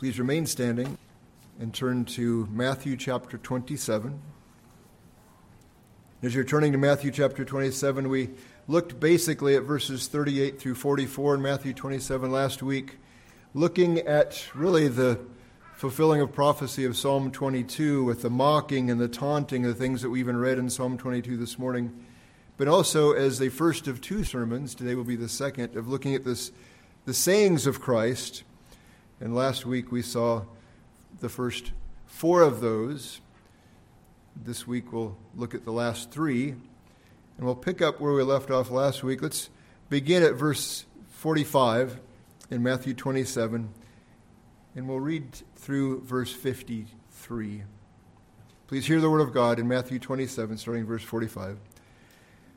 Please remain standing and turn to Matthew chapter 27. As you're turning to Matthew chapter 27, we looked basically at verses 38 through 44 in Matthew 27 last week, looking at really the fulfilling of prophecy of Psalm 22 with the mocking and the taunting, the things that we even read in Psalm 22 this morning. But also as the first of two sermons, today will be the second, of looking at this, the sayings of Christ and last week we saw the first four of those. This week we'll look at the last three. And we'll pick up where we left off last week. Let's begin at verse 45 in Matthew 27. And we'll read through verse 53. Please hear the word of God in Matthew 27, starting verse 45.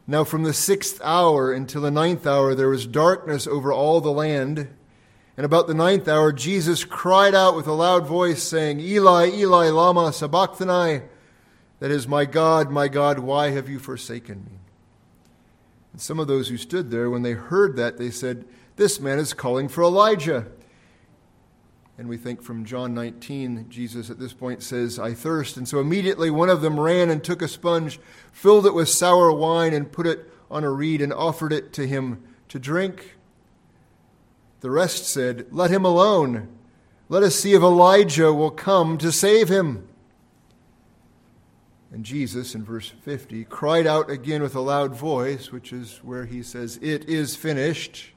Now, from the sixth hour until the ninth hour, there was darkness over all the land. And about the ninth hour, Jesus cried out with a loud voice, saying, Eli, Eli, Lama Sabachthani. That is, My God, my God, why have you forsaken me? And some of those who stood there, when they heard that, they said, This man is calling for Elijah. And we think from John 19, Jesus at this point says, I thirst. And so immediately one of them ran and took a sponge, filled it with sour wine, and put it on a reed, and offered it to him to drink. The rest said, Let him alone. Let us see if Elijah will come to save him. And Jesus, in verse 50, cried out again with a loud voice, which is where he says, It is finished,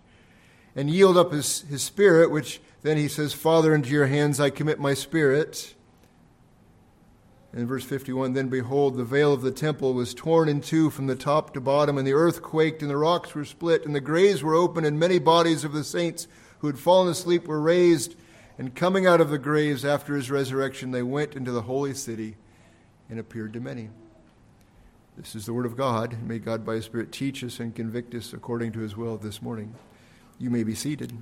and yield up his, his spirit, which then he says, Father, into your hands I commit my spirit. In verse 51, then behold, the veil of the temple was torn in two from the top to bottom, and the earth quaked, and the rocks were split, and the graves were opened, and many bodies of the saints who had fallen asleep were raised. And coming out of the graves after his resurrection, they went into the holy city and appeared to many. This is the word of God. May God, by his Spirit, teach us and convict us according to his will this morning. You may be seated.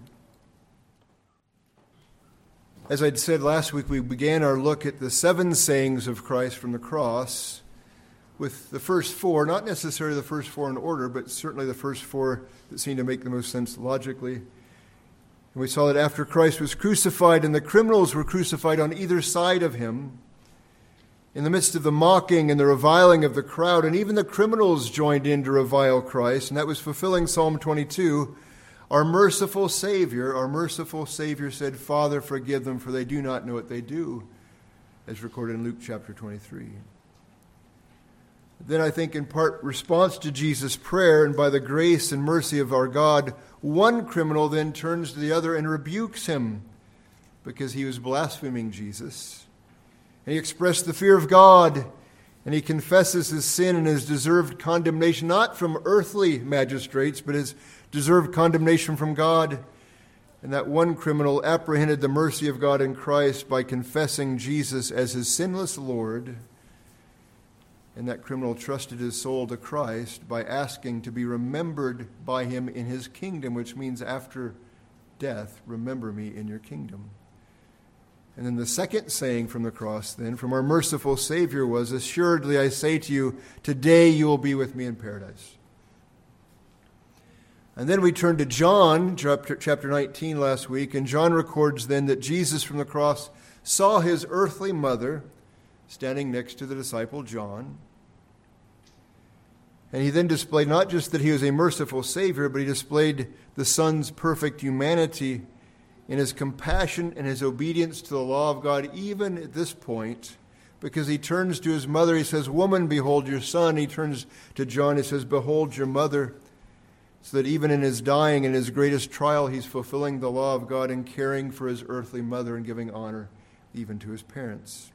As I'd said last week, we began our look at the seven sayings of Christ from the cross, with the first four, not necessarily the first four in order, but certainly the first four that seem to make the most sense logically. And we saw that after Christ was crucified and the criminals were crucified on either side of him, in the midst of the mocking and the reviling of the crowd, and even the criminals joined in to revile Christ, and that was fulfilling Psalm 22 our merciful Savior, our merciful Savior said, Father, forgive them, for they do not know what they do, as recorded in Luke chapter 23. Then I think, in part, response to Jesus' prayer, and by the grace and mercy of our God, one criminal then turns to the other and rebukes him because he was blaspheming Jesus. And he expressed the fear of God, and he confesses his sin and his deserved condemnation, not from earthly magistrates, but his deserved condemnation from God. And that one criminal apprehended the mercy of God in Christ by confessing Jesus as his sinless Lord. And that criminal trusted his soul to Christ by asking to be remembered by him in his kingdom, which means after death, remember me in your kingdom. And then the second saying from the cross, then, from our merciful Savior was Assuredly I say to you, today you will be with me in paradise. And then we turn to John, chapter 19 last week, and John records then that Jesus from the cross saw his earthly mother standing next to the disciple John. And he then displayed not just that he was a merciful Savior, but he displayed the Son's perfect humanity in his compassion and his obedience to the law of God, even at this point, because he turns to his mother, he says, Woman, behold your son. He turns to John, he says, Behold your mother so that even in his dying and his greatest trial, he's fulfilling the law of God and caring for his earthly mother and giving honor even to his parents.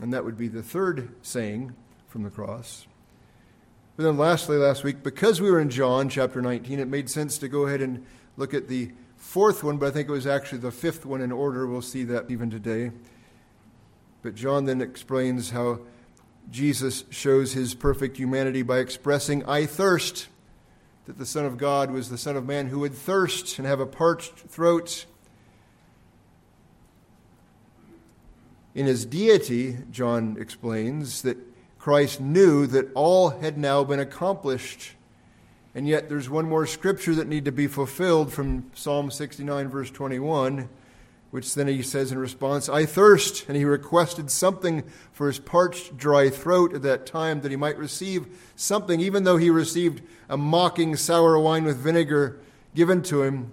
And that would be the third saying from the cross. But then, lastly, last week, because we were in John chapter 19, it made sense to go ahead and look at the fourth one, but I think it was actually the fifth one in order. We'll see that even today. But John then explains how Jesus shows his perfect humanity by expressing, I thirst that the Son of God was the Son of Man who would thirst and have a parched throat. In his deity, John explains that Christ knew that all had now been accomplished. And yet there's one more scripture that need to be fulfilled from Psalm 69 verse 21. Which then he says in response, I thirst. And he requested something for his parched, dry throat at that time that he might receive something, even though he received a mocking sour wine with vinegar given to him.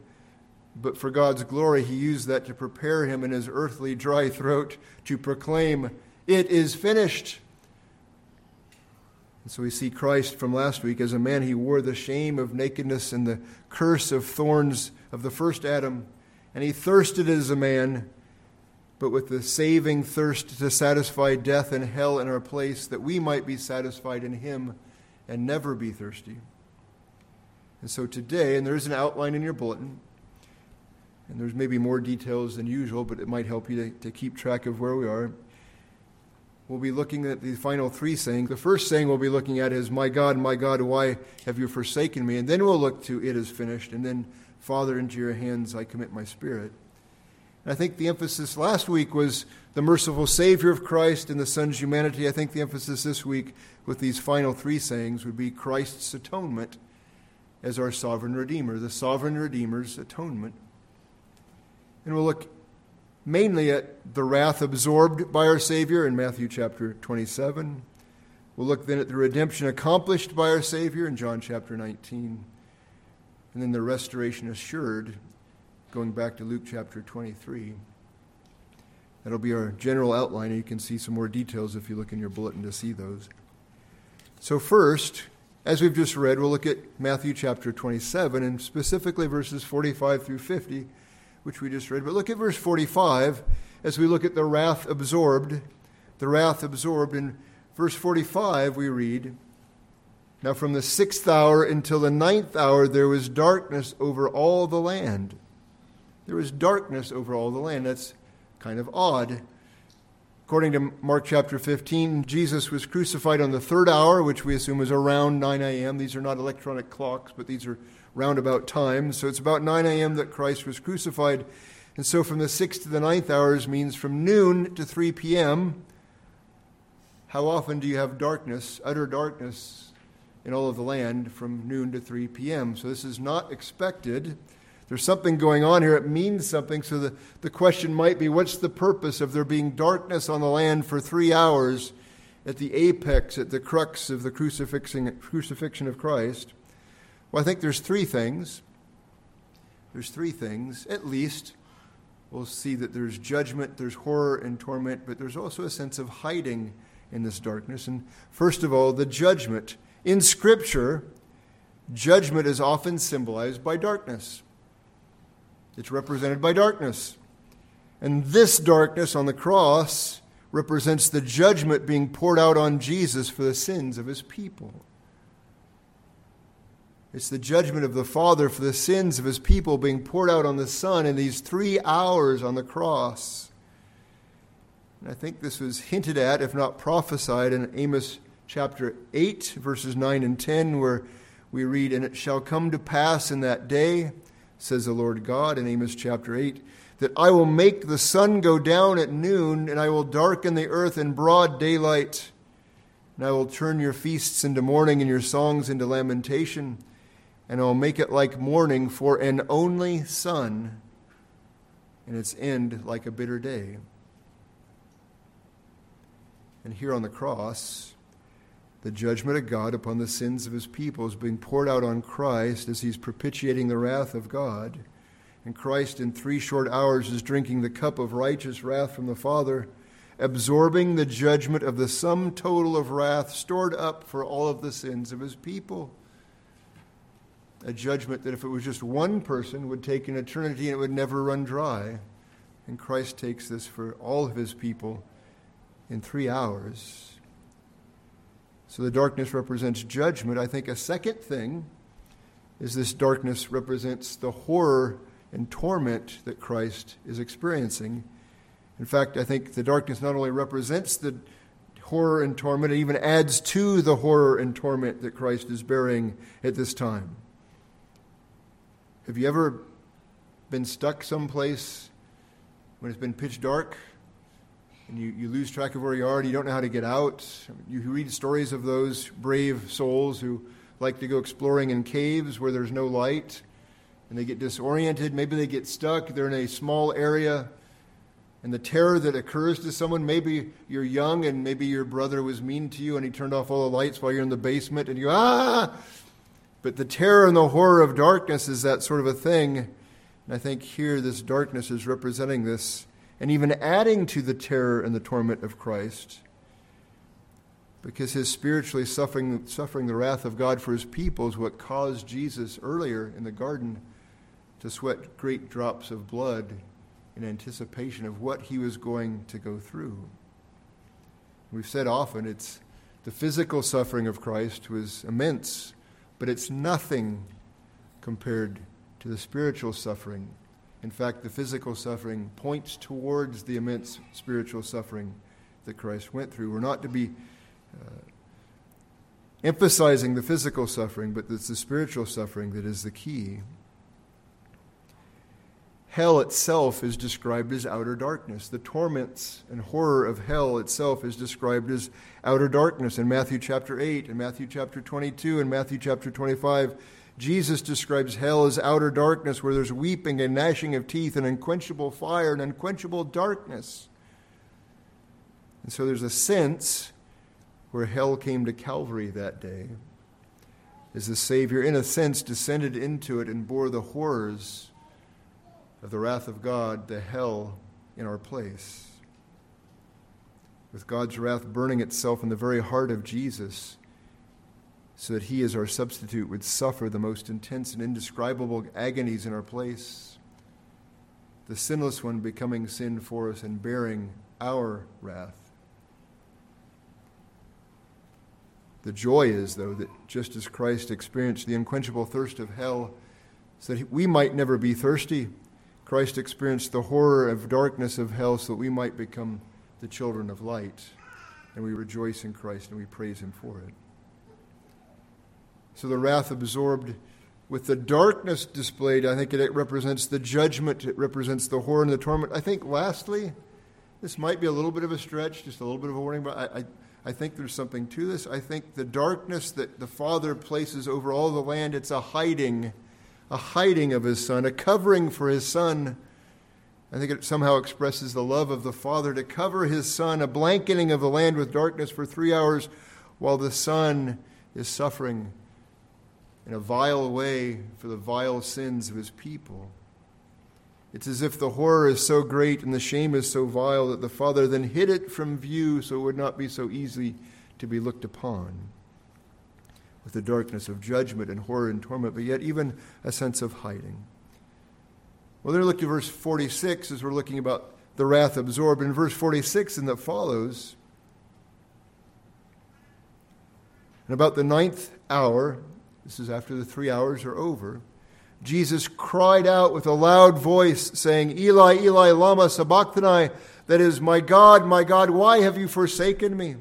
But for God's glory, he used that to prepare him in his earthly, dry throat to proclaim, It is finished. And so we see Christ from last week as a man, he wore the shame of nakedness and the curse of thorns of the first Adam and he thirsted as a man, but with the saving thirst to satisfy death and hell in our place, that we might be satisfied in him and never be thirsty. And so today, and there's an outline in your bulletin, and there's maybe more details than usual, but it might help you to, to keep track of where we are. We'll be looking at the final three sayings. The first saying we'll be looking at is, My God, my God, why have you forsaken me? And then we'll look to, It is finished. And then Father, into your hands I commit my spirit. And I think the emphasis last week was the merciful Savior of Christ and the Son's humanity. I think the emphasis this week with these final three sayings would be Christ's atonement as our sovereign Redeemer, the sovereign Redeemer's atonement. And we'll look mainly at the wrath absorbed by our Savior in Matthew chapter 27. We'll look then at the redemption accomplished by our Savior in John chapter 19 and then the restoration assured, going back to Luke chapter 23. That'll be our general outline, and you can see some more details if you look in your bulletin to see those. So, first, as we've just read, we'll look at Matthew chapter 27, and specifically verses 45 through 50, which we just read. But look at verse 45 as we look at the wrath absorbed. The wrath absorbed. In verse 45, we read, now, from the sixth hour until the ninth hour, there was darkness over all the land. There was darkness over all the land. That's kind of odd. According to Mark chapter 15, Jesus was crucified on the third hour, which we assume is around 9 a.m. These are not electronic clocks, but these are roundabout times. So it's about 9 a.m. that Christ was crucified. And so from the sixth to the ninth hours means from noon to 3 p.m. How often do you have darkness, utter darkness, in all of the land from noon to 3 p.m. So this is not expected. There's something going on here. It means something. So the, the question might be what's the purpose of there being darkness on the land for three hours at the apex, at the crux of the crucifixion of Christ? Well, I think there's three things. There's three things, at least. We'll see that there's judgment, there's horror and torment, but there's also a sense of hiding in this darkness. And first of all, the judgment in Scripture, judgment is often symbolized by darkness. It's represented by darkness. And this darkness on the cross represents the judgment being poured out on Jesus for the sins of his people. It's the judgment of the Father for the sins of his people being poured out on the Son in these three hours on the cross. And I think this was hinted at, if not prophesied, in Amos chapter 8, verses 9 and 10, where we read, And it shall come to pass in that day, says the Lord God, in Amos chapter 8, that I will make the sun go down at noon, and I will darken the earth in broad daylight. And I will turn your feasts into mourning and your songs into lamentation, and I will make it like mourning for an only son, and its end like a bitter day. And here on the cross, the judgment of God upon the sins of his people is being poured out on Christ as he's propitiating the wrath of God. And Christ, in three short hours, is drinking the cup of righteous wrath from the Father, absorbing the judgment of the sum total of wrath stored up for all of the sins of his people. A judgment that, if it was just one person, would take an eternity and it would never run dry. And Christ takes this for all of his people in three hours. So the darkness represents judgment. I think a second thing is this darkness represents the horror and torment that Christ is experiencing. In fact, I think the darkness not only represents the horror and torment, it even adds to the horror and torment that Christ is bearing at this time. Have you ever been stuck someplace when it's been pitch dark and you, you lose track of where you are and you don't know how to get out. You read stories of those brave souls who like to go exploring in caves where there's no light and they get disoriented. Maybe they get stuck. They're in a small area and the terror that occurs to someone. Maybe you're young and maybe your brother was mean to you and he turned off all the lights while you're in the basement and you, ah! But the terror and the horror of darkness is that sort of a thing. And I think here this darkness is representing this and even adding to the terror and the torment of Christ. Because his spiritually suffering, suffering the wrath of God for his people is what caused Jesus earlier in the garden to sweat great drops of blood in anticipation of what he was going to go through. We've said often it's the physical suffering of Christ was immense, but it's nothing compared to the spiritual suffering. In fact, the physical suffering points towards the immense spiritual suffering that Christ went through. We're not to be uh, emphasizing the physical suffering, but it's the spiritual suffering that is the key. Hell itself is described as outer darkness. The torments and horror of hell itself is described as outer darkness in Matthew chapter 8 in Matthew chapter 22 in Matthew chapter 25. Jesus describes hell as outer darkness where there's weeping and gnashing of teeth and unquenchable fire and unquenchable darkness. And so there's a sense where hell came to Calvary that day as the Savior, in a sense, descended into it and bore the horrors of the wrath of God, the hell in our place. With God's wrath burning itself in the very heart of Jesus, so that he, as our substitute, would suffer the most intense and indescribable agonies in our place. The sinless one becoming sin for us and bearing our wrath. The joy is, though, that just as Christ experienced the unquenchable thirst of hell, so that we might never be thirsty, Christ experienced the horror of darkness of hell so that we might become the children of light. And we rejoice in Christ and we praise Him for it. So the wrath absorbed with the darkness displayed, I think it represents the judgment, it represents the horror and the torment. I think, lastly, this might be a little bit of a stretch, just a little bit of a warning, but I, I, I think there's something to this. I think the darkness that the Father places over all the land, it's a hiding a hiding of his son, a covering for his son. I think it somehow expresses the love of the Father to cover his son, a blanketing of the land with darkness for three hours while the son is suffering in a vile way for the vile sins of his people. It's as if the horror is so great and the shame is so vile that the Father then hid it from view so it would not be so easy to be looked upon with the darkness of judgment and horror and torment, but yet even a sense of hiding. Well, then look at verse 46 as we're looking about the wrath absorbed. In verse 46 and that follows, and about the ninth hour, this is after the three hours are over, Jesus cried out with a loud voice, saying, Eli, Eli, Lama Sabachthani, that is, My God, my God, why have you forsaken me?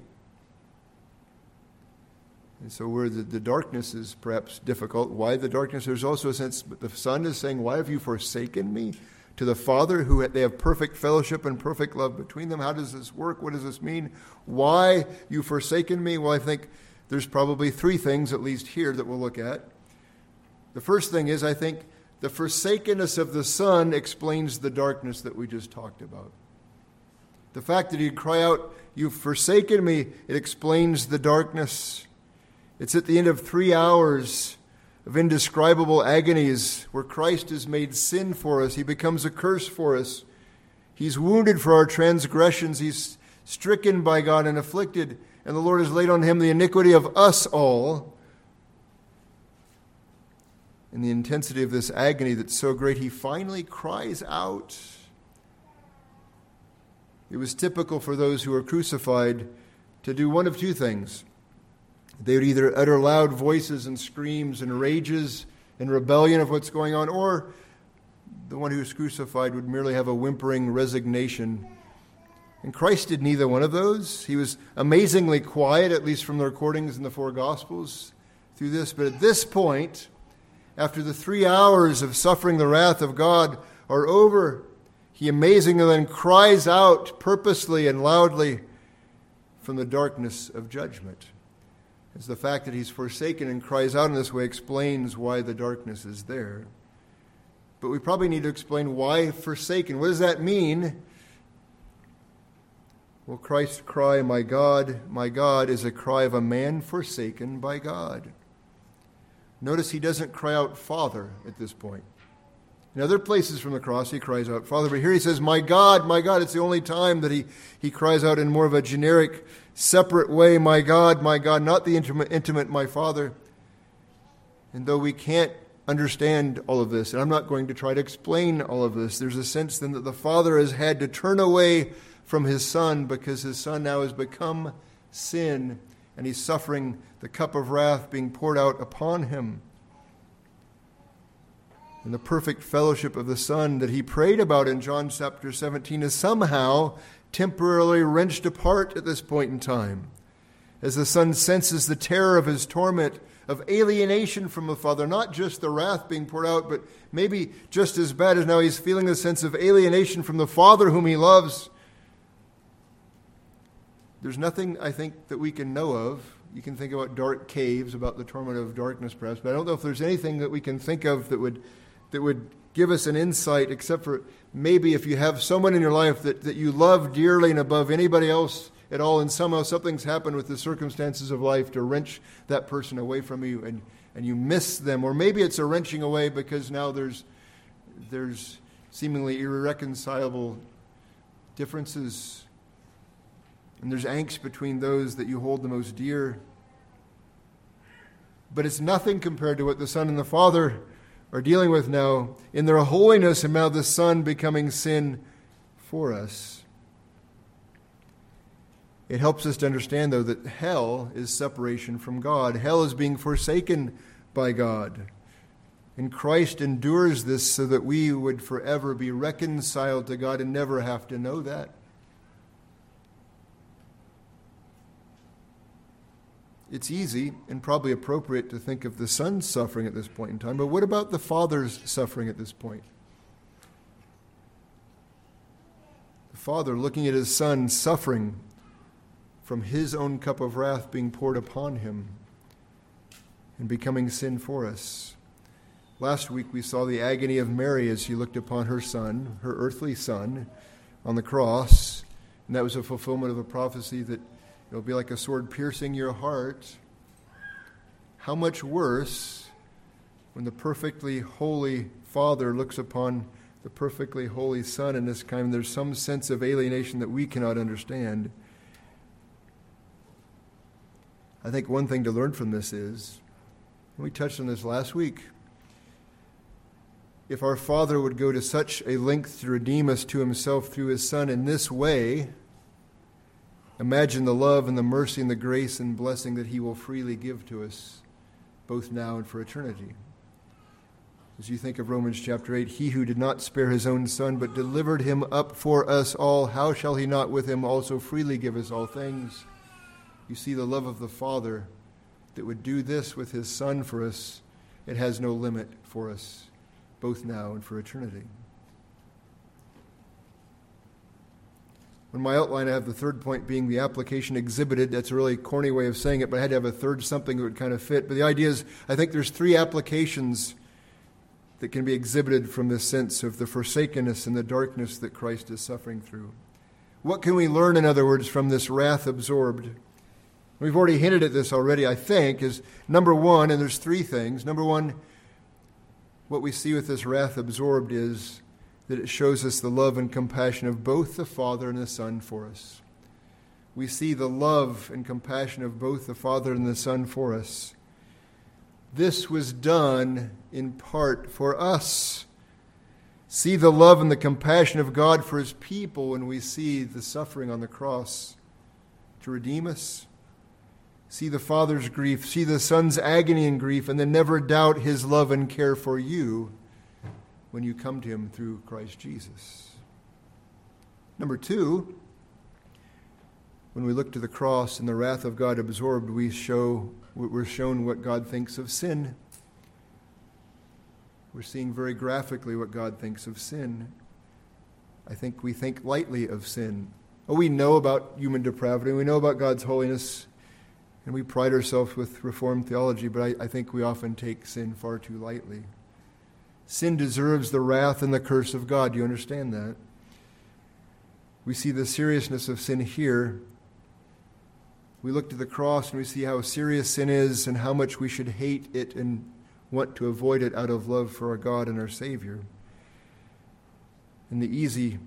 And so, where the, the darkness is perhaps difficult, why the darkness? There's also a sense, but the Son is saying, Why have you forsaken me? To the Father, who they have perfect fellowship and perfect love between them. How does this work? What does this mean? Why you forsaken me? Well, I think there's probably three things, at least here, that we'll look at. The first thing is, I think, the forsakenness of the Son explains the darkness that we just talked about. The fact that he'd cry out, You've forsaken me, it explains the darkness. It's at the end of three hours of indescribable agonies where Christ is made sin for us. He becomes a curse for us. He's wounded for our transgressions. He's stricken by God and afflicted, and the Lord has laid on him the iniquity of us all. In the intensity of this agony that's so great, he finally cries out. It was typical for those who were crucified to do one of two things they would either utter loud voices and screams and rages in rebellion of what's going on, or the one who was crucified would merely have a whimpering resignation. And Christ did neither one of those. He was amazingly quiet, at least from the recordings in the four Gospels, through this. But at this point, after the three hours of suffering the wrath of God are over, he amazingly then cries out purposely and loudly from the darkness of judgment. It's the fact that he's forsaken and cries out in this way explains why the darkness is there. But we probably need to explain why forsaken. What does that mean? Well, Christ's cry, My God, my God, is a cry of a man forsaken by God. Notice he doesn't cry out, Father, at this point. In other places from the cross, he cries out, Father, but here he says, My God, my God. It's the only time that he, he cries out in more of a generic, separate way, My God, my God, not the intimate, intimate my Father. And though we can't understand all of this, and I'm not going to try to explain all of this, there's a sense then that the Father has had to turn away from his son because his son now has become sin and he's suffering the cup of wrath being poured out upon him. And the perfect fellowship of the Son that he prayed about in John chapter 17 is somehow temporarily wrenched apart at this point in time. As the Son senses the terror of his torment, of alienation from the Father, not just the wrath being poured out, but maybe just as bad as now he's feeling the sense of alienation from the Father whom he loves there's nothing, I think, that we can know of. You can think about dark caves, about the torment of darkness, perhaps, but I don't know if there's anything that we can think of that would, that would give us an insight, except for maybe if you have someone in your life that, that you love dearly and above anybody else at all, and somehow something's happened with the circumstances of life to wrench that person away from you, and, and you miss them. Or maybe it's a wrenching away because now there's, there's seemingly irreconcilable differences and there's angst between those that you hold the most dear. But it's nothing compared to what the Son and the Father are dealing with now in their holiness, and now the Son becoming sin for us. It helps us to understand, though, that hell is separation from God. Hell is being forsaken by God. And Christ endures this so that we would forever be reconciled to God and never have to know that. It's easy and probably appropriate to think of the son's suffering at this point in time, but what about the father's suffering at this point? The father looking at his son suffering from his own cup of wrath being poured upon him and becoming sin for us. Last week we saw the agony of Mary as she looked upon her son, her earthly son, on the cross, and that was a fulfillment of a prophecy that It'll be like a sword piercing your heart. How much worse when the perfectly holy Father looks upon the perfectly holy Son in this kind, there's some sense of alienation that we cannot understand. I think one thing to learn from this is, we touched on this last week, if our Father would go to such a length to redeem us to Himself through His Son in this way, Imagine the love and the mercy and the grace and blessing that He will freely give to us, both now and for eternity. As you think of Romans chapter 8, He who did not spare His own Son, but delivered Him up for us all, how shall He not with Him also freely give us all things? You see the love of the Father that would do this with His Son for us. It has no limit for us, both now and for eternity. On my outline, I have the third point being the application exhibited. That's a really corny way of saying it, but I had to have a third something that would kind of fit. But the idea is, I think there's three applications that can be exhibited from this sense of the forsakenness and the darkness that Christ is suffering through. What can we learn, in other words, from this wrath absorbed? We've already hinted at this already, I think, is number one, and there's three things. Number one, what we see with this wrath absorbed is that it shows us the love and compassion of both the Father and the Son for us. We see the love and compassion of both the Father and the Son for us. This was done in part for us. See the love and the compassion of God for his people when we see the suffering on the cross to redeem us. See the Father's grief, see the Son's agony and grief, and then never doubt his love and care for you when you come to Him through Christ Jesus. Number two, when we look to the cross and the wrath of God absorbed, we show, we're shown what God thinks of sin. We're seeing very graphically what God thinks of sin. I think we think lightly of sin. Oh, we know about human depravity, we know about God's holiness, and we pride ourselves with Reformed theology, but I, I think we often take sin far too lightly. Sin deserves the wrath and the curse of God. Do you understand that? We see the seriousness of sin here. We look to the cross and we see how serious sin is and how much we should hate it and want to avoid it out of love for our God and our Savior. And the easy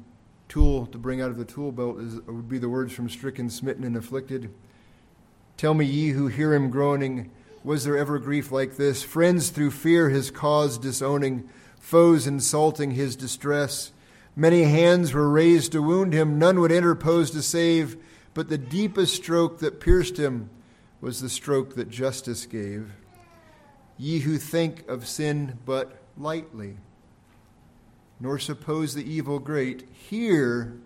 tool to bring out of the tool belt is, would be the words from stricken, smitten, and afflicted. Tell me, ye who hear him groaning, was there ever grief like this? Friends through fear his cause disowning, foes insulting his distress. Many hands were raised to wound him, none would interpose to save, but the deepest stroke that pierced him was the stroke that justice gave. Ye who think of sin but lightly, nor suppose the evil great, here,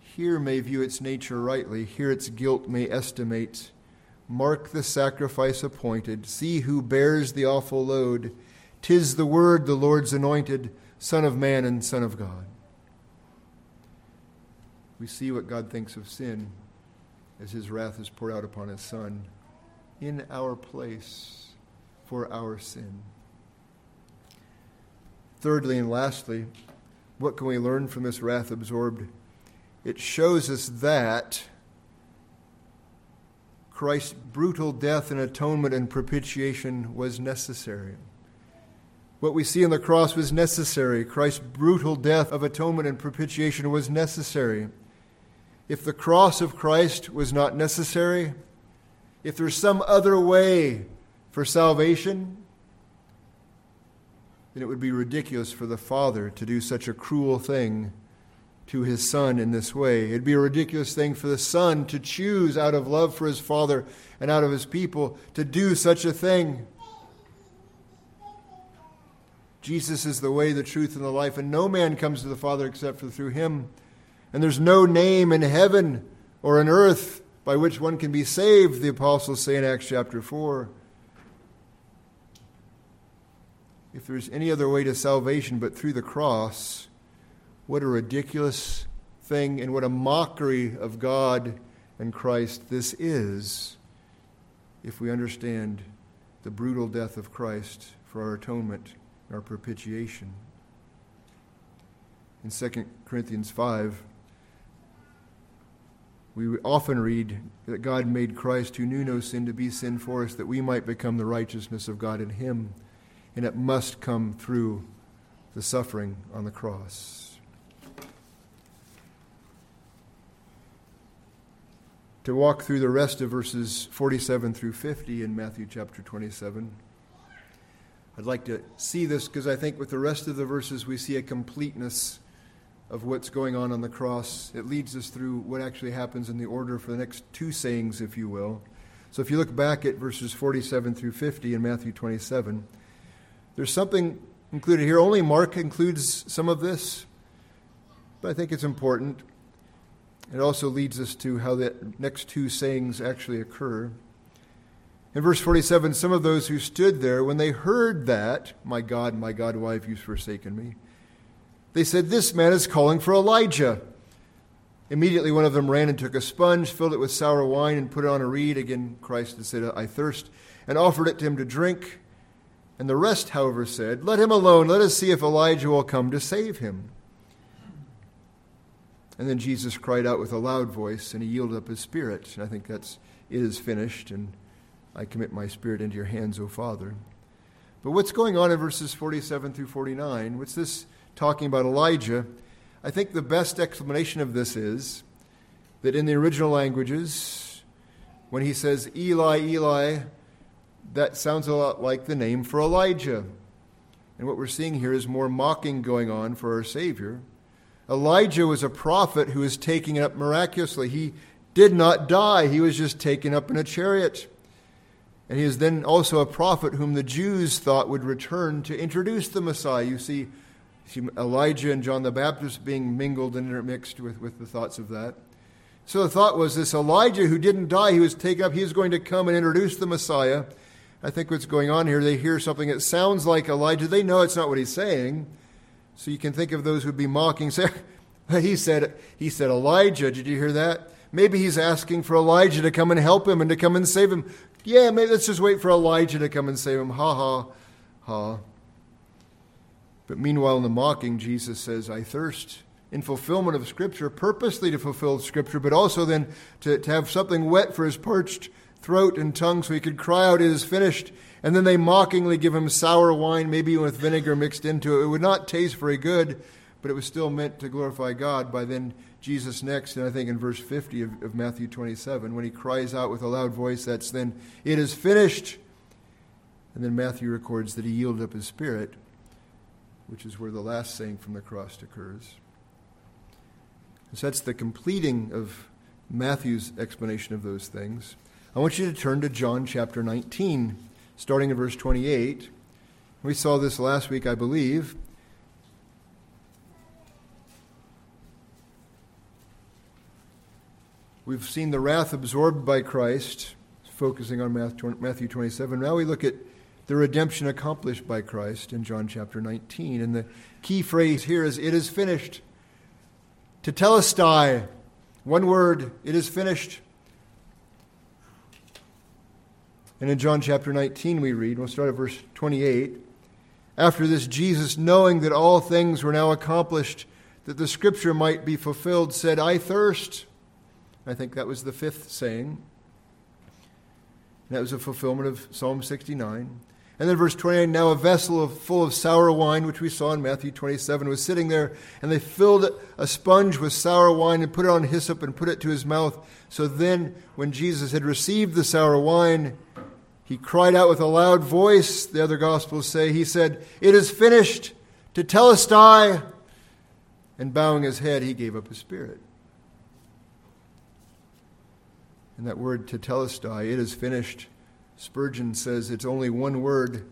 here may view its nature rightly, here its guilt may estimate. Mark the sacrifice appointed, see who bears the awful load. Tis the word, the Lord's anointed, Son of man and Son of God. We see what God thinks of sin as his wrath is poured out upon his Son in our place for our sin. Thirdly and lastly, what can we learn from this wrath absorbed? It shows us that Christ's brutal death and atonement and propitiation was necessary. What we see on the cross was necessary. Christ's brutal death of atonement and propitiation was necessary. If the cross of Christ was not necessary, if there's some other way for salvation, then it would be ridiculous for the Father to do such a cruel thing to his Son in this way. It'd be a ridiculous thing for the Son to choose, out of love for his Father and out of his people, to do such a thing. Jesus is the way, the truth, and the life, and no man comes to the Father except through him. And there's no name in heaven or in earth by which one can be saved, the apostles say in Acts chapter 4 if there's any other way to salvation but through the cross, what a ridiculous thing and what a mockery of God and Christ this is if we understand the brutal death of Christ for our atonement, our propitiation. In 2 Corinthians 5, we often read that God made Christ, who knew no sin, to be sin for us, that we might become the righteousness of God in him and it must come through the suffering on the cross. To walk through the rest of verses 47 through 50 in Matthew chapter 27, I'd like to see this because I think with the rest of the verses we see a completeness of what's going on on the cross. It leads us through what actually happens in the order for the next two sayings, if you will. So if you look back at verses 47 through 50 in Matthew 27, there's something included here. Only Mark includes some of this, but I think it's important. It also leads us to how the next two sayings actually occur. In verse 47, some of those who stood there, when they heard that, My God, my God, why have you forsaken me? They said, This man is calling for Elijah. Immediately, one of them ran and took a sponge, filled it with sour wine, and put it on a reed. Again, Christ had said, I thirst, and offered it to him to drink. And the rest, however, said, Let him alone. Let us see if Elijah will come to save him. And then Jesus cried out with a loud voice, and he yielded up his spirit. And I think that's it is finished, and I commit my spirit into your hands, O Father. But what's going on in verses 47 through 49? What's this talking about Elijah? I think the best explanation of this is that in the original languages, when he says, Eli, Eli, that sounds a lot like the name for Elijah. And what we're seeing here is more mocking going on for our Savior. Elijah was a prophet who was taken up miraculously. He did not die, he was just taken up in a chariot. And he is then also a prophet whom the Jews thought would return to introduce the Messiah. You see, Elijah and John the Baptist being mingled and intermixed with, with the thoughts of that. So the thought was this Elijah who didn't die, he was taken up, he is going to come and introduce the Messiah. I think what's going on here, they hear something that sounds like Elijah. They know it's not what he's saying. So you can think of those who'd be mocking, say, he said, he said, Elijah, did you hear that? Maybe he's asking for Elijah to come and help him and to come and save him. Yeah, maybe let's just wait for Elijah to come and save him. Ha ha ha. But meanwhile, in the mocking, Jesus says, I thirst. in fulfillment of Scripture, purposely to fulfill Scripture, but also then to, to have something wet for his parched throat and tongue so he could cry out, It is finished. And then they mockingly give him sour wine, maybe with vinegar mixed into it. It would not taste very good, but it was still meant to glorify God by then Jesus next, and I think in verse 50 of, of, Matthew 27, when he cries out with a loud voice, that's then, It is finished. And then Matthew records that he yielded up his spirit, which is where the last saying from the cross occurs. So that's the completing of Matthew's explanation of those things. I want you to turn to John chapter 19, starting in verse 28. We saw this last week, I believe. We've seen the wrath absorbed by Christ, focusing on Matthew 27. Now we look at the redemption accomplished by Christ in John chapter 19. And the key phrase here is, It is finished. Tetelestai, one word, it is finished. And in John chapter 19, we read, we'll start at verse 28. After this, Jesus, knowing that all things were now accomplished, that the scripture might be fulfilled, said, I thirst. I think that was the fifth saying. And that was a fulfillment of Psalm 69. And then verse 29 Now a vessel full of sour wine, which we saw in Matthew 27, was sitting there, and they filled a sponge with sour wine and put it on hyssop and put it to his mouth. So then, when Jesus had received the sour wine, he cried out with a loud voice, the other Gospels say, He said, It is finished, tetelestai. And bowing his head, he gave up his spirit. And that word tetelestai, it is finished Spurgeon says it's only one word,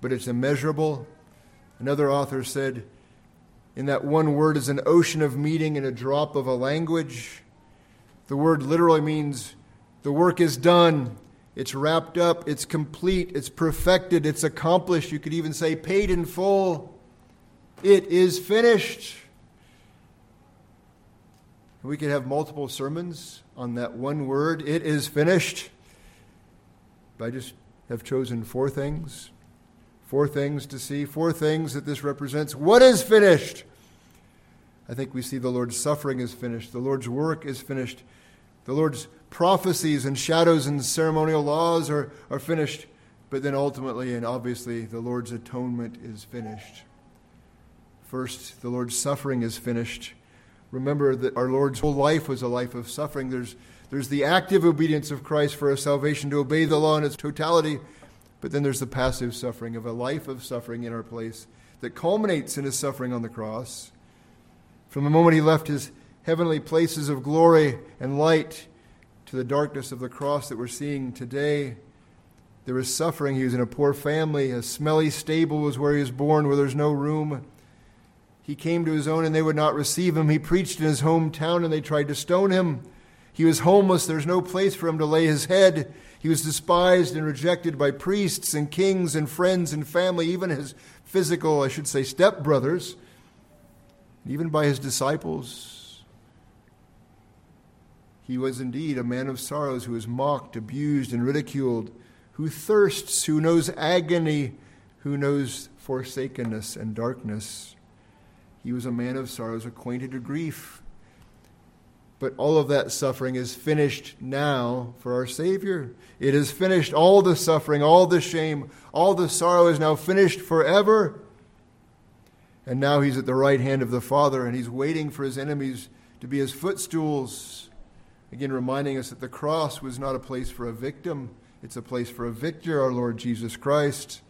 but it's immeasurable. Another author said, in that one word is an ocean of meaning and a drop of a language. The word literally means the work is done, it's wrapped up, it's complete, it's perfected, it's accomplished. You could even say paid in full. It is finished. We could have multiple sermons on that one word, it is finished. I just have chosen four things. Four things to see, four things that this represents. What is finished? I think we see the Lord's suffering is finished, the Lord's work is finished, the Lord's prophecies and shadows and ceremonial laws are, are finished, but then ultimately and obviously the Lord's atonement is finished. First, the Lord's suffering is finished. Remember that our Lord's whole life was a life of suffering. There's there's the active obedience of Christ for our salvation to obey the law in its totality, but then there's the passive suffering of a life of suffering in our place that culminates in his suffering on the cross. From the moment he left his heavenly places of glory and light to the darkness of the cross that we're seeing today, there was suffering. He was in a poor family. A smelly stable was where he was born, where there's no room. He came to his own and they would not receive him. He preached in his hometown and they tried to stone him. He was homeless. There's no place for him to lay his head. He was despised and rejected by priests and kings and friends and family, even his physical, I should say, stepbrothers, even by his disciples. He was indeed a man of sorrows who was mocked, abused, and ridiculed, who thirsts, who knows agony, who knows forsakenness and darkness. He was a man of sorrows, acquainted to grief but all of that suffering is finished now for our Savior. It is finished. All the suffering, all the shame, all the sorrow is now finished forever. And now he's at the right hand of the Father, and he's waiting for his enemies to be his footstools. Again, reminding us that the cross was not a place for a victim, it's a place for a victor, our Lord Jesus Christ.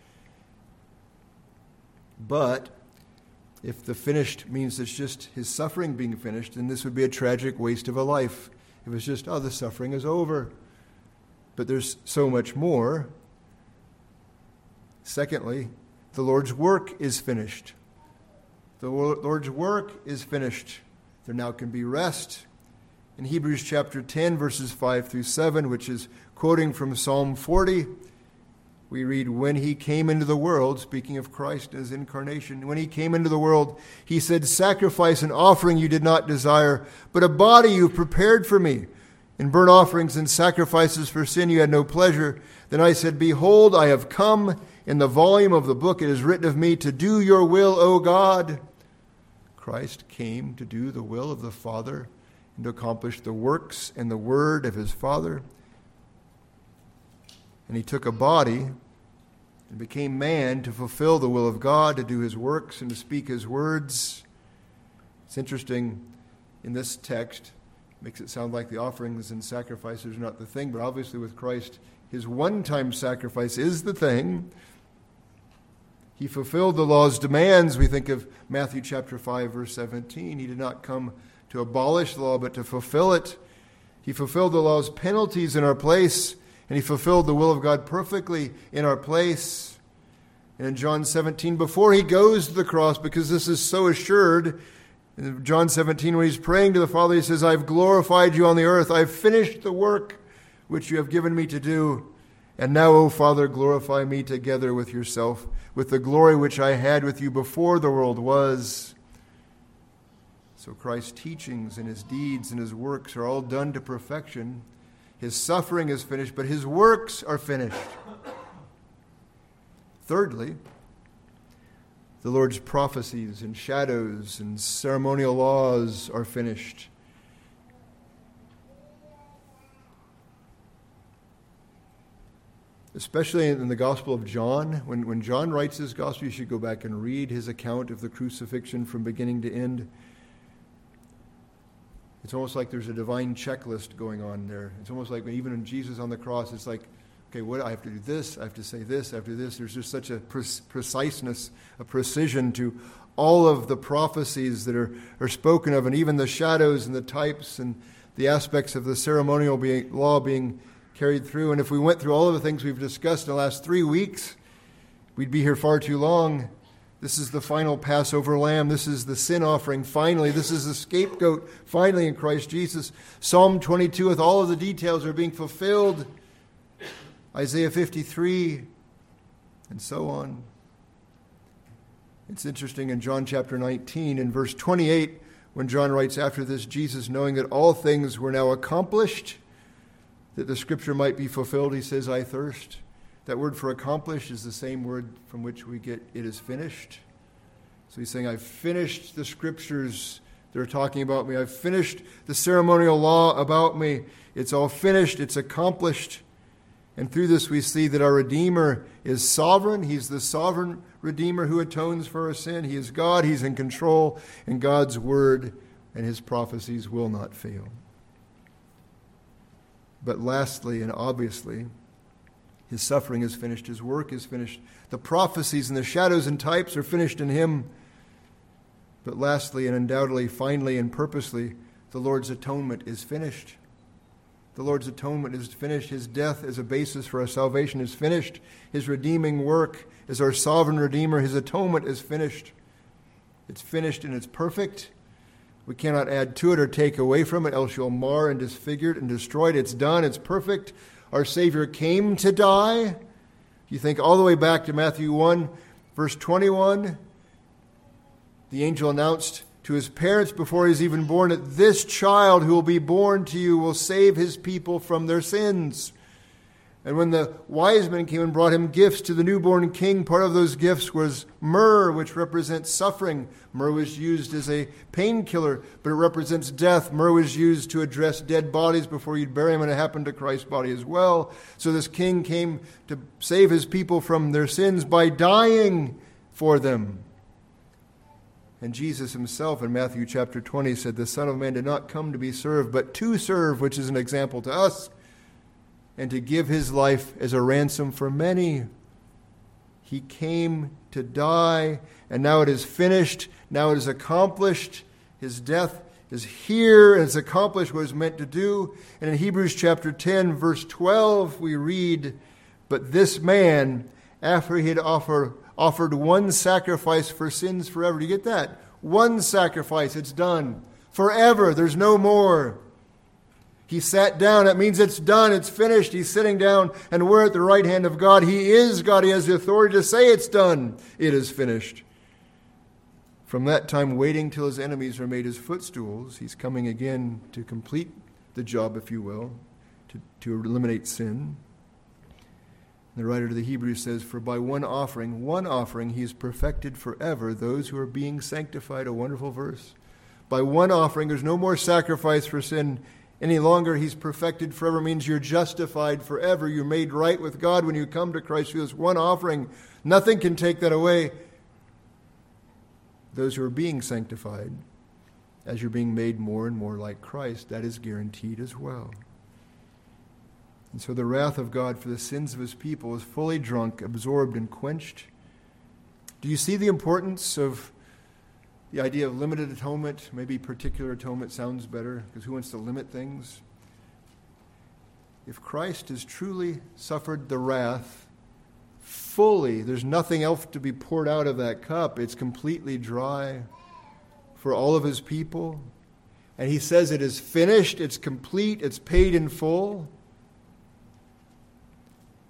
But if the finished means it's just his suffering being finished, then this would be a tragic waste of a life. If it's just, oh, the suffering is over. But there's so much more. Secondly, the Lord's work is finished. The Lord's work is finished. There now can be rest. In Hebrews chapter 10, verses 5 through 7, which is quoting from Psalm 40, we read, When he came into the world, speaking of Christ as incarnation, when he came into the world, he said, Sacrifice and offering you did not desire, but a body you prepared for me. In burnt offerings and sacrifices for sin you had no pleasure. Then I said, Behold, I have come. In the volume of the book it is written of me to do your will, O God. Christ came to do the will of the Father and to accomplish the works and the word of his Father. And he took a body and became man to fulfill the will of God, to do his works and to speak his words. It's interesting in this text, makes it sound like the offerings and sacrifices are not the thing, but obviously with Christ, his one time sacrifice is the thing. He fulfilled the law's demands. We think of Matthew chapter 5 verse 17. He did not come to abolish the law, but to fulfill it. He fulfilled the law's penalties in our place, and he fulfilled the will of God perfectly in our place. And in John 17, before he goes to the cross, because this is so assured, in John 17, when he's praying to the Father, he says, I've glorified you on the earth. I've finished the work which you have given me to do. And now, O Father, glorify me together with yourself, with the glory which I had with you before the world was. So Christ's teachings and his deeds and his works are all done to perfection. His suffering is finished, but his works are finished. Thirdly, the Lord's prophecies and shadows and ceremonial laws are finished. Especially in the Gospel of John. When, when John writes his Gospel, you should go back and read his account of the crucifixion from beginning to end. It's almost like there's a divine checklist going on there. It's almost like even in Jesus on the cross, it's like, okay, what I have to do this, I have to say this, I have to do this. There's just such a pre- preciseness, a precision to all of the prophecies that are, are spoken of, and even the shadows and the types and the aspects of the ceremonial law being carried through. And if we went through all of the things we've discussed in the last three weeks, we'd be here far too long. This is the final Passover lamb. This is the sin offering. Finally, this is the scapegoat. Finally, in Christ Jesus. Psalm 22, with all of the details, are being fulfilled. Isaiah 53, and so on. It's interesting in John chapter 19, in verse 28, when John writes after this, Jesus, knowing that all things were now accomplished, that the scripture might be fulfilled, he says, I thirst. That word for accomplished is the same word from which we get it is finished. So he's saying, I've finished the scriptures that are talking about me. I've finished the ceremonial law about me. It's all finished, it's accomplished. And through this, we see that our Redeemer is sovereign. He's the sovereign Redeemer who atones for our sin. He is God, He's in control, and God's word and His prophecies will not fail. But lastly and obviously, his suffering is finished, his work is finished. The prophecies and the shadows and types are finished in him. But lastly and undoubtedly, finally and purposely, the Lord's atonement is finished. The Lord's atonement is finished. His death as a basis for our salvation is finished. His redeeming work as our sovereign Redeemer, his atonement is finished. It's finished and it's perfect. We cannot add to it or take away from it, else you'll mar and disfigure it and destroy it. It's done, it's perfect our Savior came to die. You think all the way back to Matthew 1, verse 21, the angel announced to his parents before he was even born that this child who will be born to you will save his people from their sins. And when the wise men came and brought him gifts to the newborn king, part of those gifts was myrrh, which represents suffering. Myrrh was used as a painkiller, but it represents death. Myrrh was used to address dead bodies before you'd bury them, and it happened to Christ's body as well. So this king came to save his people from their sins by dying for them. And Jesus himself in Matthew chapter 20 said, The Son of Man did not come to be served, but to serve, which is an example to us and to give his life as a ransom for many. He came to die, and now it is finished. Now it is accomplished. His death is here, and it's accomplished what it's meant to do. And in Hebrews chapter 10, verse 12, we read, But this man, after he had offer, offered one sacrifice for sins forever. Do you get that? One sacrifice, it's done. Forever, there's no more. He sat down. That means it's done. It's finished. He's sitting down, and we're at the right hand of God. He is God. He has the authority to say it's done. It is finished. From that time, waiting till his enemies are made his footstools, he's coming again to complete the job, if you will, to, to eliminate sin. The writer to the Hebrews says, For by one offering, one offering, he has perfected forever those who are being sanctified. A wonderful verse. By one offering, there's no more sacrifice for sin any longer. He's perfected forever, means you're justified forever. You're made right with God when you come to Christ through this one offering. Nothing can take that away. Those who are being sanctified, as you're being made more and more like Christ, that is guaranteed as well. And so the wrath of God for the sins of his people is fully drunk, absorbed, and quenched. Do you see the importance of the idea of limited atonement? Maybe particular atonement sounds better because who wants to limit things? If Christ has truly suffered the wrath fully, there's nothing else to be poured out of that cup. It's completely dry for all of his people. And he says it is finished, it's complete, it's paid in full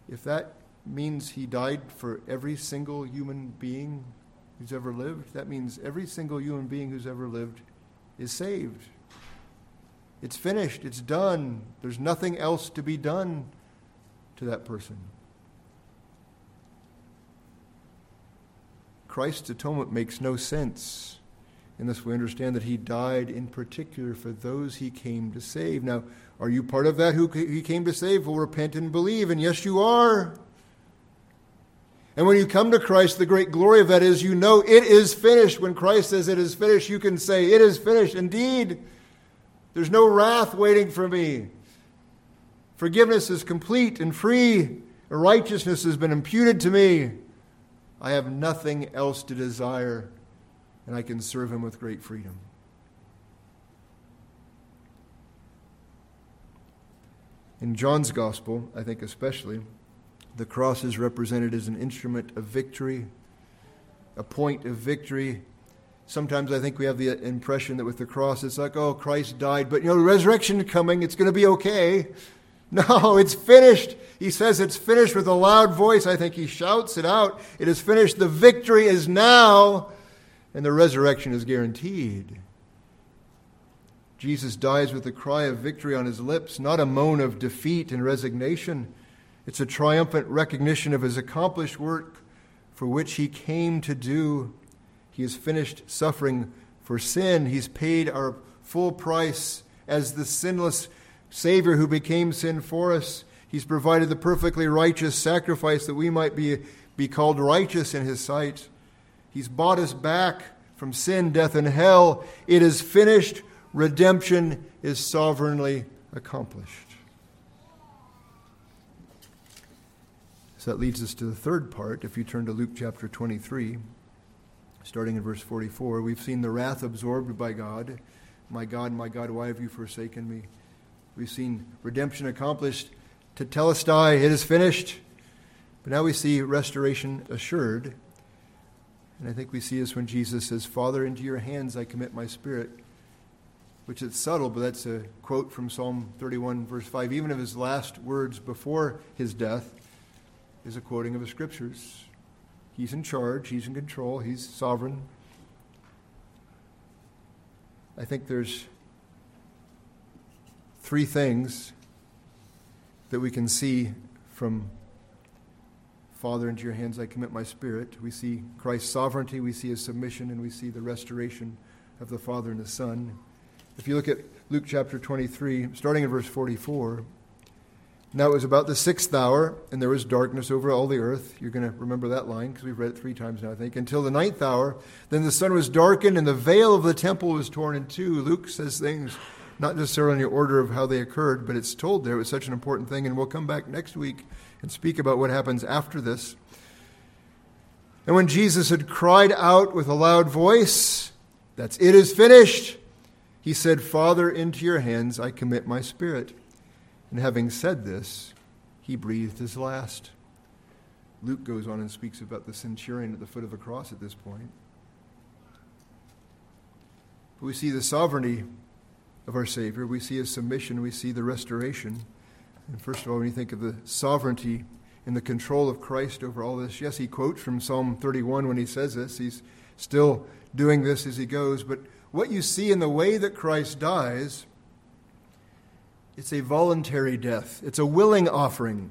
if that means he died for every single human being who's ever lived, that means every single human being who's ever lived is saved. It's finished, it's done. There's nothing else to be done to that person. Christ's atonement makes no sense unless we understand that he died in particular for those he came to save. Now, are you part of that who he came to save? Will repent and believe. And yes, you are. And when you come to Christ, the great glory of that is you know it is finished. When Christ says it is finished, you can say, It is finished. Indeed, there's no wrath waiting for me. Forgiveness is complete and free. Righteousness has been imputed to me. I have nothing else to desire, and I can serve Him with great freedom. In John's Gospel, I think especially, the cross is represented as an instrument of victory, a point of victory. Sometimes I think we have the impression that with the cross, it's like, oh, Christ died, but you know, the resurrection coming, it's going to be okay. No, it's finished. He says it's finished with a loud voice. I think he shouts it out. It is finished. The victory is now, and the resurrection is guaranteed. Jesus dies with a cry of victory on his lips, not a moan of defeat and resignation. It's a triumphant recognition of his accomplished work for which he came to do. He has finished suffering for sin. He's paid our full price as the sinless Savior who became sin for us. He's provided the perfectly righteous sacrifice that we might be, be called righteous in his sight. He's bought us back from sin, death, and hell. It is finished redemption is sovereignly accomplished. So that leads us to the third part. If you turn to Luke chapter 23, starting in verse 44, we've seen the wrath absorbed by God. My God, my God, why have you forsaken me? We've seen redemption accomplished. Tetelestai, it is finished. But now we see restoration assured. And I think we see this when Jesus says, Father, into your hands I commit my spirit which is subtle, but that's a quote from Psalm 31, verse 5. Even of his last words before his death is a quoting of the scriptures. He's in charge, he's in control, he's sovereign. I think there's three things that we can see from Father, into your hands I commit my spirit. We see Christ's sovereignty, we see his submission, and we see the restoration of the Father and the Son. If you look at Luke chapter 23, starting in verse 44, now it was about the sixth hour, and there was darkness over all the earth. You're going to remember that line because we've read it three times now, I think. Until the ninth hour, then the sun was darkened, and the veil of the temple was torn in two. Luke says things not necessarily in the order of how they occurred, but it's told there. It was such an important thing, and we'll come back next week and speak about what happens after this. And when Jesus had cried out with a loud voice, that's it is finished. He said, Father, into your hands I commit my spirit. And having said this, he breathed his last. Luke goes on and speaks about the centurion at the foot of the cross at this point. But we see the sovereignty of our Savior, we see his submission, we see the restoration. And first of all, when you think of the sovereignty and the control of Christ over all this, yes, he quotes from Psalm 31 when he says this. He's still doing this as he goes, but what you see in the way that Christ dies, it's a voluntary death, it's a willing offering.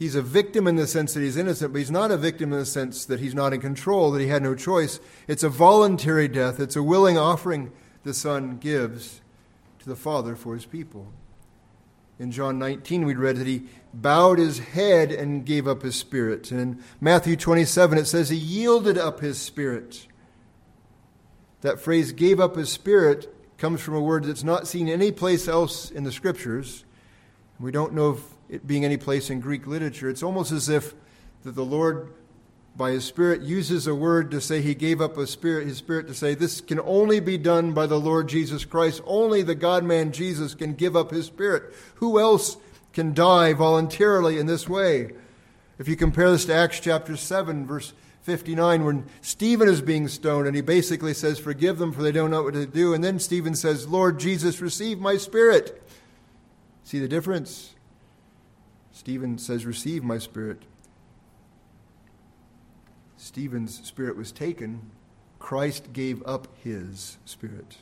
He's a victim in the sense that he's innocent, but he's not a victim in the sense that he's not in control, that he had no choice. It's a voluntary death, it's a willing offering the Son gives to the Father for his people. In John 19, we read that he bowed his head and gave up his spirit. And in Matthew 27, it says he yielded up his spirit. That phrase, gave up his spirit, comes from a word that's not seen any place else in the scriptures. We don't know of it being any place in Greek literature. It's almost as if that the Lord, by His Spirit, uses a word to say He gave up a spirit, His Spirit to say this can only be done by the Lord Jesus Christ. Only the God man Jesus can give up His Spirit. Who else can die voluntarily in this way? If you compare this to Acts chapter 7, verse 59, when Stephen is being stoned, and he basically says, Forgive them, for they don't know what to do. And then Stephen says, Lord Jesus, receive my spirit. See the difference? Stephen says, Receive my spirit. Stephen's spirit was taken. Christ gave up his spirit.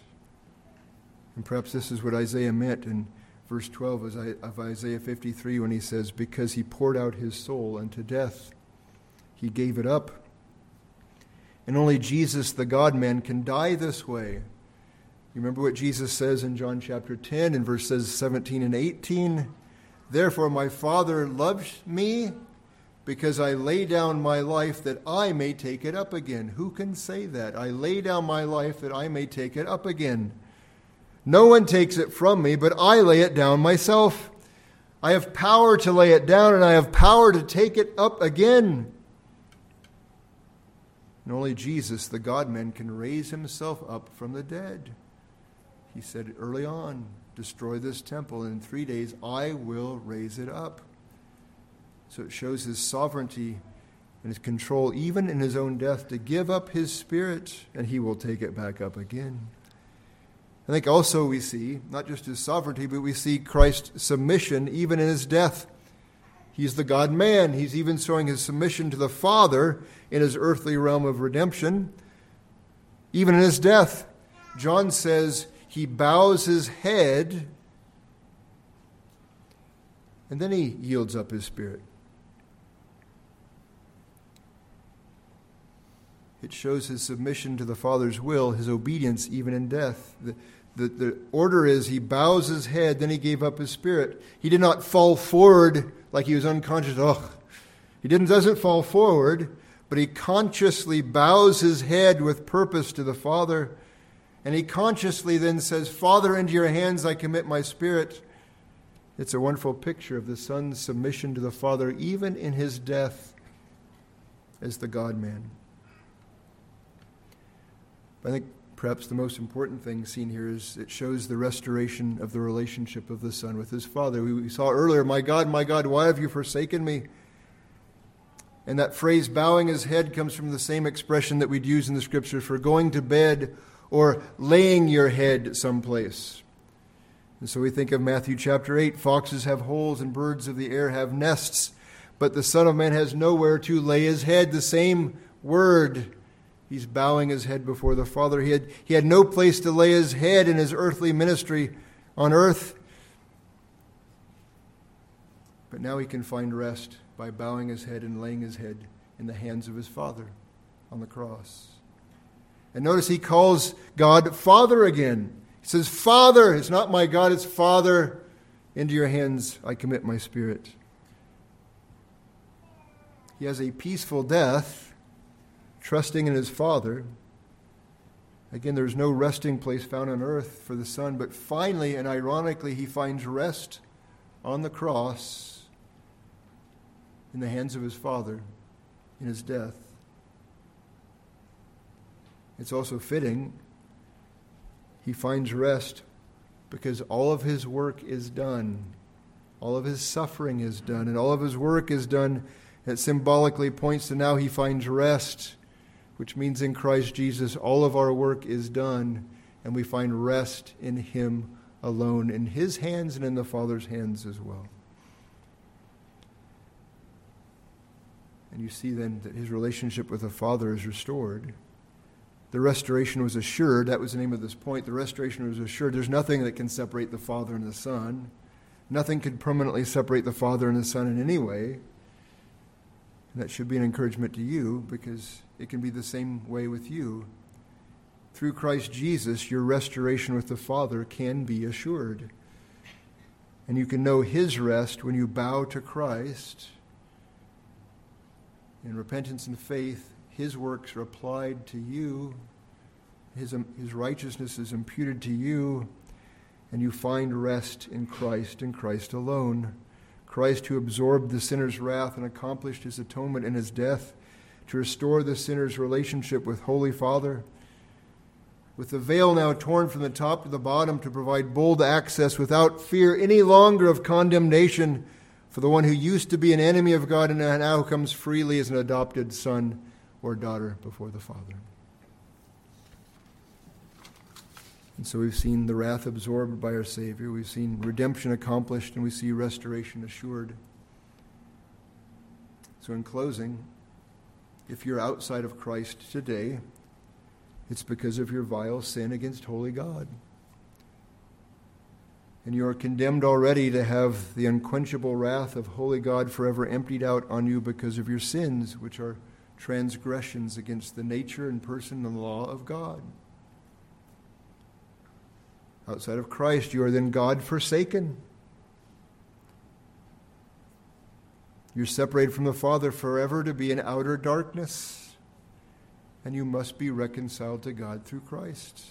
And perhaps this is what Isaiah meant in verse 12 of Isaiah 53 when he says, Because he poured out his soul unto death, he gave it up. And only Jesus, the God man, can die this way. You remember what Jesus says in John chapter 10 in verses 17 and 18? Therefore, my Father loves me because I lay down my life that I may take it up again. Who can say that? I lay down my life that I may take it up again. No one takes it from me, but I lay it down myself. I have power to lay it down, and I have power to take it up again. And only Jesus, the God man, can raise himself up from the dead. He said early on destroy this temple, and in three days I will raise it up. So it shows his sovereignty and his control, even in his own death, to give up his spirit, and he will take it back up again. I think also we see not just his sovereignty, but we see Christ's submission even in his death. He's the God man. He's even showing his submission to the Father in his earthly realm of redemption. Even in his death, John says he bows his head, and then he yields up his spirit. It shows his submission to the Father's will, his obedience even in death. The, the, the order is he bows his head, then he gave up his spirit. He did not fall forward like he was unconscious. Ugh. He didn't, doesn't fall forward, but he consciously bows his head with purpose to the Father and he consciously then says, Father, into your hands I commit my spirit. It's a wonderful picture of the Son's submission to the Father, even in his death as the God man. I think perhaps the most important thing seen here is it shows the restoration of the relationship of the Son with his Father. We saw earlier, My God, my God, why have you forsaken me? And that phrase, bowing his head, comes from the same expression that we'd use in the scripture for going to bed or laying your head someplace. And so we think of Matthew chapter 8 foxes have holes and birds of the air have nests, but the Son of Man has nowhere to lay his head. The same word. He's bowing his head before the Father. He had, he had no place to lay his head in his earthly ministry on earth. But now he can find rest by bowing his head and laying his head in the hands of his Father on the cross. And notice he calls God Father again. He says, Father, it's not my God, it's Father. Into your hands I commit my spirit. He has a peaceful death, trusting in his Father. Again, there's no resting place found on earth for the Son, but finally and ironically, he finds rest on the cross in the hands of his Father in his death. It's also fitting he finds rest because all of his work is done. All of his suffering is done, and all of his work is done. It symbolically points to now he finds rest, which means in Christ Jesus, all of our work is done, and we find rest in him alone, in his hands and in the Father's hands as well. And you see then that his relationship with the Father is restored the restoration was assured. That was the name of this point. The restoration was assured. There's nothing that can separate the Father and the Son. Nothing could permanently separate the Father and the Son in any way. And that should be an encouragement to you because it can be the same way with you. Through Christ Jesus, your restoration with the Father can be assured. And you can know His rest when you bow to Christ. In repentance and faith, His works are applied to you, His, um, his righteousness is imputed to you, and you find rest in Christ and Christ alone. Christ, who absorbed the sinner's wrath and accomplished his atonement in his death to restore the sinner's relationship with Holy Father. With the veil now torn from the top to the bottom to provide bold access without fear any longer of condemnation for the one who used to be an enemy of God and now comes freely as an adopted son or daughter before the Father. And so we've seen the wrath absorbed by our Savior, we've seen redemption accomplished, and we see restoration assured. So, in closing, if you're outside of Christ today, it's because of your vile sin against holy God. And you are condemned already to have the unquenchable wrath of holy God forever emptied out on you because of your sins, which are transgressions against the nature and person and law of God. Outside of Christ, you are then God forsaken. You're separated from the Father forever to be in outer darkness. And you must be reconciled to God through Christ.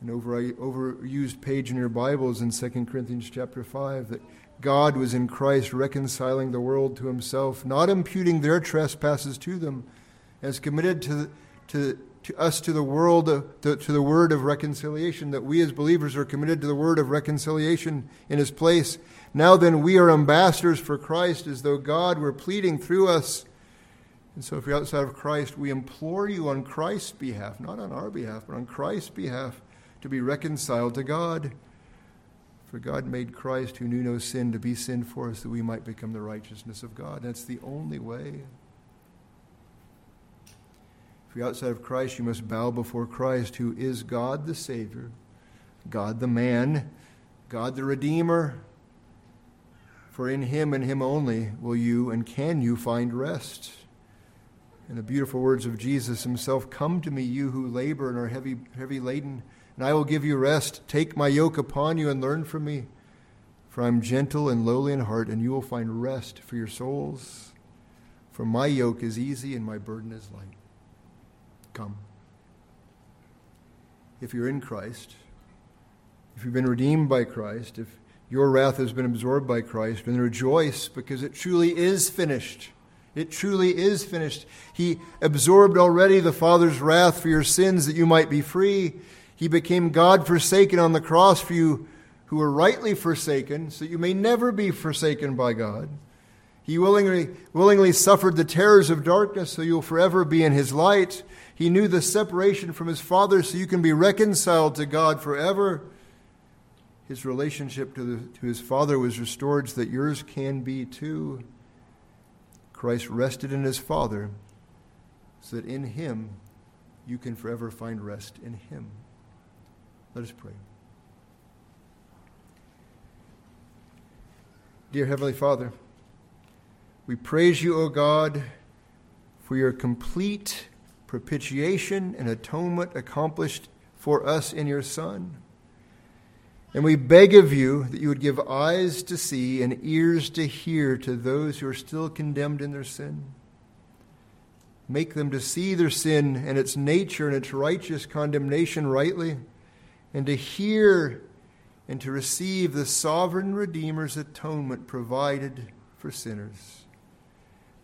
An over, overused page in your Bibles in 2 Corinthians chapter 5 that God was in Christ reconciling the world to himself, not imputing their trespasses to them, as committed to, to to us to the world uh, to, to the word of reconciliation that we as believers are committed to the word of reconciliation in his place now then we are ambassadors for christ as though god were pleading through us. And so if you're outside of christ we implore you on christ's behalf not on our behalf but on christ's behalf to be reconciled to god. For god made christ who knew no sin to be sin for us that we might become the righteousness of god. That's the only way. If you're outside of Christ, you must bow before Christ, who is God the Savior, God the man, God the Redeemer. For in Him and Him only will you and can you find rest. And the beautiful words of Jesus Himself Come to me, you who labor and are heavy, heavy laden, and I will give you rest. Take my yoke upon you and learn from me. For I am gentle and lowly in heart, and you will find rest for your souls. For my yoke is easy and my burden is light come. If you're in Christ, if you've been redeemed by Christ, if your wrath has been absorbed by Christ, and rejoice because it truly is finished. It truly is finished. He absorbed already the Father's wrath for your sins that you might be free. He became God forsaken on the cross for you who were rightly forsaken, so you may never be forsaken by God. He willingly, willingly suffered the terrors of darkness so you'll forever be in His light. He knew the separation from his Father so you can be reconciled to God forever. His relationship to, the, to his Father was restored so that yours can be too. Christ rested in his Father so that in him you can forever find rest in him. Let us pray. Dear Heavenly Father, we praise you, O God, for your complete propitiation and atonement accomplished for us in your Son. And we beg of you that you would give eyes to see and ears to hear to those who are still condemned in their sin. Make them to see their sin and its nature and its righteous condemnation rightly, and to hear and to receive the sovereign Redeemer's atonement provided for sinners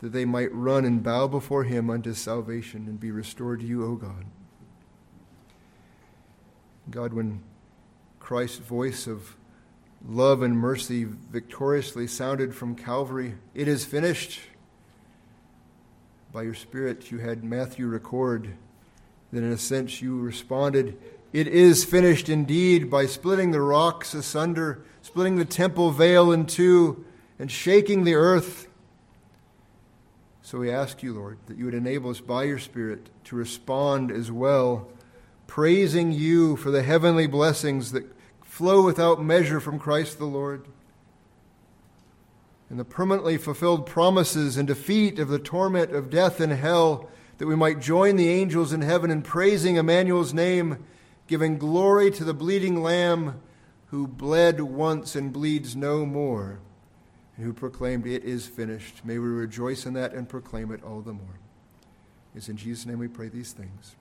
that they might run and bow before him unto salvation and be restored to you, O God. God, when Christ's voice of love and mercy victoriously sounded from Calvary, It is finished. By your Spirit, you had Matthew record. That in a sense you responded, It is finished indeed, by splitting the rocks asunder, splitting the temple veil in two, and shaking the earth. So we ask you, Lord, that you would enable us by your Spirit to respond as well, praising you for the heavenly blessings that flow without measure from Christ the Lord. and the permanently fulfilled promises and defeat of the torment of death and hell, that we might join the angels in heaven in praising Emmanuel's name, giving glory to the bleeding Lamb who bled once and bleeds no more, and who proclaimed, It is finished. May we rejoice in that and proclaim it all the more. It's in Jesus' name we pray these things.